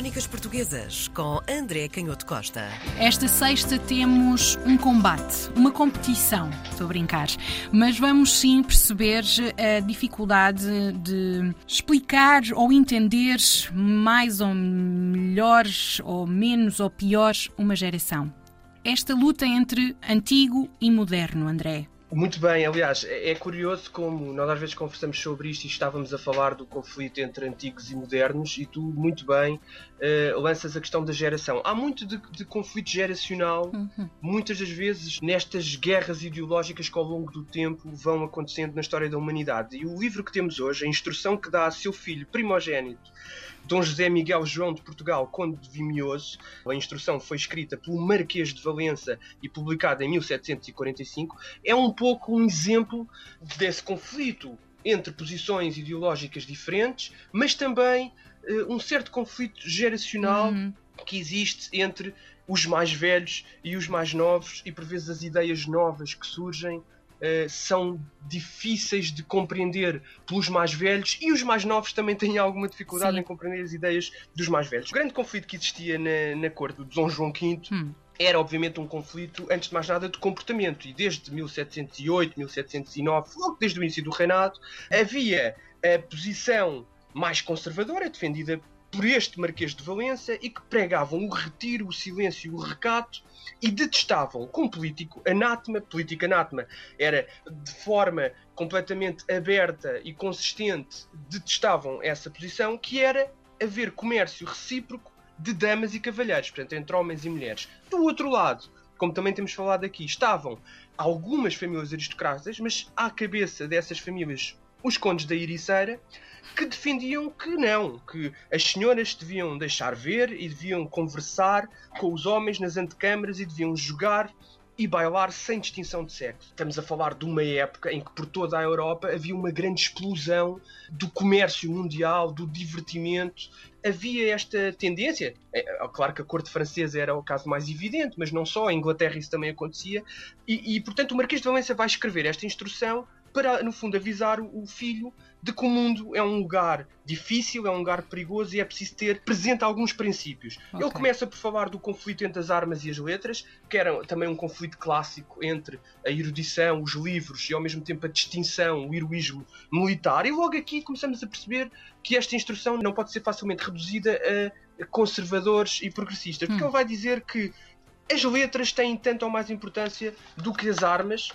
Crónicas Portuguesas com André Canhoto Costa. Esta sexta temos um combate, uma competição, estou a brincar, mas vamos sim perceber a dificuldade de explicar ou entender mais ou melhor ou menos ou pior uma geração. Esta luta entre antigo e moderno, André. Muito bem, aliás, é, é curioso como nós às vezes conversamos sobre isto e estávamos a falar do conflito entre antigos e modernos e tu muito bem uh, lanças a questão da geração. Há muito de, de conflito geracional, uhum. muitas das vezes nestas guerras ideológicas que ao longo do tempo vão acontecendo na história da humanidade. E o livro que temos hoje, a instrução que dá a seu filho primogênito, Dom José Miguel João de Portugal, Conde de Vimioso. A instrução foi escrita pelo Marquês de Valença e publicada em 1745. É um pouco um exemplo desse conflito entre posições ideológicas diferentes, mas também uh, um certo conflito geracional uhum. que existe entre os mais velhos e os mais novos, e por vezes as ideias novas que surgem uh, são difíceis de compreender pelos mais velhos e os mais novos também têm alguma dificuldade Sim. em compreender as ideias dos mais velhos. O grande conflito que existia na, na corte de Dom João V hum. Era obviamente um conflito, antes de mais nada, de comportamento. E desde 1708, 1709, logo desde o início do reinado, havia a posição mais conservadora, defendida por este Marquês de Valença e que pregavam o retiro, o silêncio, o recato e detestavam como político anátema, político anátema. Era de forma completamente aberta e consistente, detestavam essa posição que era haver comércio recíproco de damas e cavalheiros, portanto, entre homens e mulheres. Do outro lado, como também temos falado aqui, estavam algumas famílias aristocratas, mas à cabeça dessas famílias os condes da Iriceira, que defendiam que não, que as senhoras deviam deixar ver e deviam conversar com os homens nas antecâmaras e deviam jogar e bailar sem distinção de sexo. Estamos a falar de uma época em que por toda a Europa havia uma grande explosão do comércio mundial, do divertimento. Havia esta tendência. É, é, claro que a corte francesa era o caso mais evidente, mas não só, em Inglaterra isso também acontecia. E, e portanto, o Marquês de Valença vai escrever esta instrução para, no fundo, avisar o filho de que o mundo é um lugar difícil, é um lugar perigoso e é preciso ter presente alguns princípios. Okay. Ele começa por falar do conflito entre as armas e as letras, que era também um conflito clássico entre a erudição, os livros e ao mesmo tempo a distinção, o heroísmo militar. E logo aqui começamos a perceber que esta instrução não pode ser facilmente reduzida a conservadores e progressistas, porque hum. ele vai dizer que as letras têm tanto ou mais importância do que as armas,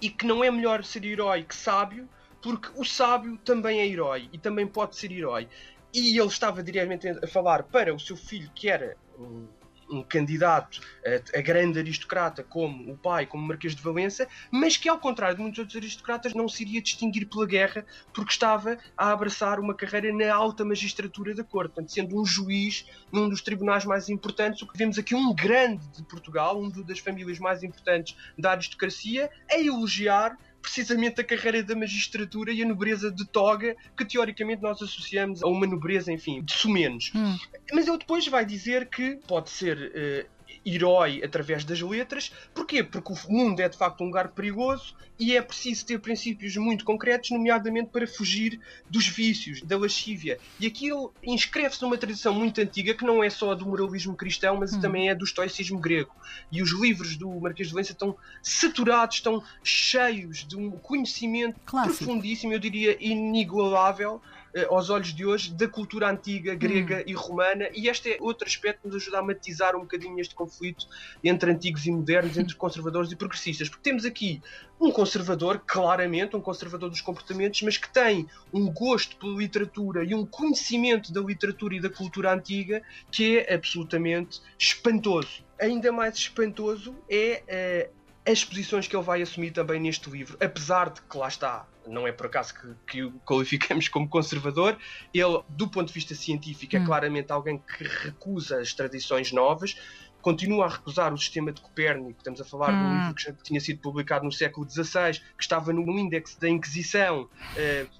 e que não é melhor ser herói que sábio, porque o sábio também é herói e também pode ser herói. E ele estava diretamente a falar para o seu filho, que era um um candidato a, a, grande aristocrata como o pai, como Marquês de Valença, mas que, ao contrário de muitos outros aristocratas, não se iria distinguir pela guerra porque estava a abraçar uma carreira na alta magistratura da corte, portanto, sendo um juiz num dos tribunais mais importantes. O que vemos aqui um grande de Portugal, um das famílias mais importantes da aristocracia, a elogiar precisamente a carreira da magistratura e a nobreza de toga que teoricamente nós associamos a uma nobreza, enfim, de sumenos. Hum. Mas ele depois vai dizer que pode ser uh, herói através das letras. Porquê? Porque o mundo é de facto um lugar perigoso e é preciso ter princípios muito concretos, nomeadamente para fugir dos vícios, da lascívia. E aquilo inscreve-se numa tradição muito antiga que não é só do moralismo cristão, mas hum. também é do estoicismo grego. E os livros do Marquês de Valença estão saturados, estão cheios de um conhecimento Clássico. profundíssimo, eu diria inigualável aos olhos de hoje da cultura antiga grega hum. e romana e este é outro aspecto que nos ajuda a matizar um bocadinho este conflito entre antigos e modernos, entre conservadores e progressistas, porque temos aqui um conservador, claramente um conservador dos comportamentos, mas que tem um gosto pela literatura e um conhecimento da literatura e da cultura antiga que é absolutamente espantoso. Ainda mais espantoso é uh, as posições que ele vai assumir também neste livro, apesar de que lá está, não é por acaso que, que o qualificamos como conservador, ele, do ponto de vista científico, é hum. claramente alguém que recusa as tradições novas, continua a recusar o sistema de Copérnico. Estamos a falar hum. de um livro que tinha sido publicado no século XVI, que estava no índex da Inquisição uh,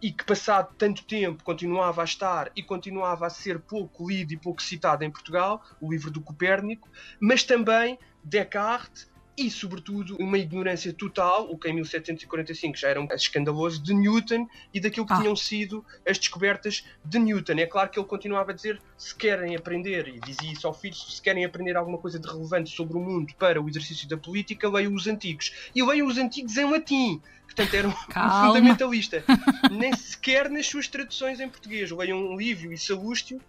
e que, passado tanto tempo, continuava a estar e continuava a ser pouco lido e pouco citado em Portugal, o livro do Copérnico, mas também Descartes e, sobretudo, uma ignorância total, o que em 1745 já era escandaloso, de Newton e daquilo que ah. tinham sido as descobertas de Newton. É claro que ele continuava a dizer se querem aprender, e dizia isso ao filho, se querem aprender alguma coisa de relevante sobre o mundo para o exercício da política, leiam os antigos. E leiam os antigos em latim. Portanto, era um, um fundamentalista. Nem sequer nas suas traduções em português. Leiam Lívio e Salústio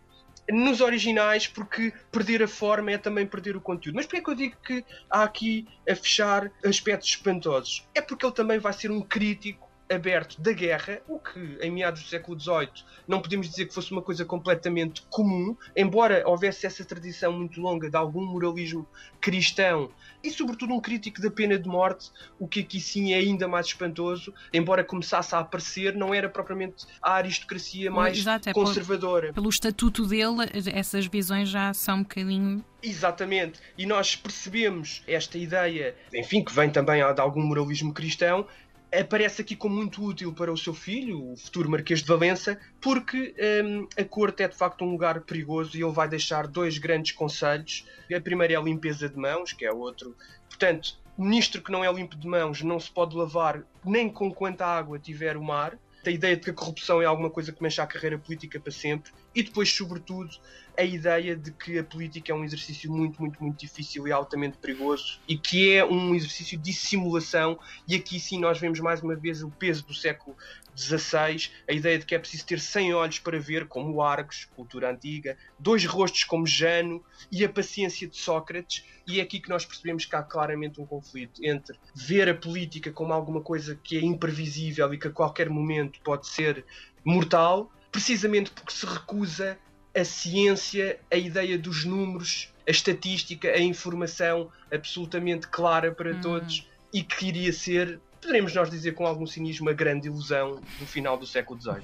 nos originais, porque perder a forma é também perder o conteúdo. Mas porquê é que eu digo que há aqui a fechar aspectos espantosos? É porque ele também vai ser um crítico aberto da guerra, o que em meados do século XVIII não podemos dizer que fosse uma coisa completamente comum, embora houvesse essa tradição muito longa de algum moralismo cristão e, sobretudo, um crítico da pena de morte, o que aqui sim é ainda mais espantoso, embora começasse a aparecer, não era propriamente a aristocracia mais Exato, é conservadora. Por, pelo estatuto dele, essas visões já são um bocadinho Exatamente. E nós percebemos esta ideia, enfim, que vem também de algum moralismo cristão, aparece aqui como muito útil para o seu filho, o futuro Marquês de Valença, porque hum, a corte é de facto um lugar perigoso e ele vai deixar dois grandes conselhos. A primeira é a limpeza de mãos, que é outro. Portanto, ministro que não é limpo de mãos não se pode lavar nem com quanta água tiver o mar a ideia de que a corrupção é alguma coisa que mancha a carreira política para sempre e depois, sobretudo, a ideia de que a política é um exercício muito, muito, muito difícil e altamente perigoso e que é um exercício de simulação. E aqui sim nós vemos mais uma vez o peso do século XVI, a ideia de que é preciso ter 100 olhos para ver, como Argos, cultura antiga, dois rostos como Jano e a paciência de Sócrates. E é aqui que nós percebemos que há claramente um conflito entre ver a política como alguma coisa que é imprevisível e que a qualquer momento pode ser mortal, precisamente porque se recusa a ciência, a ideia dos números, a estatística, a informação absolutamente clara para hum. todos e que iria ser, poderemos nós dizer com algum cinismo, a grande ilusão do final do século XVIII.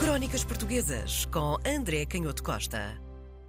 Crónicas Portuguesas com André Canhoto Costa.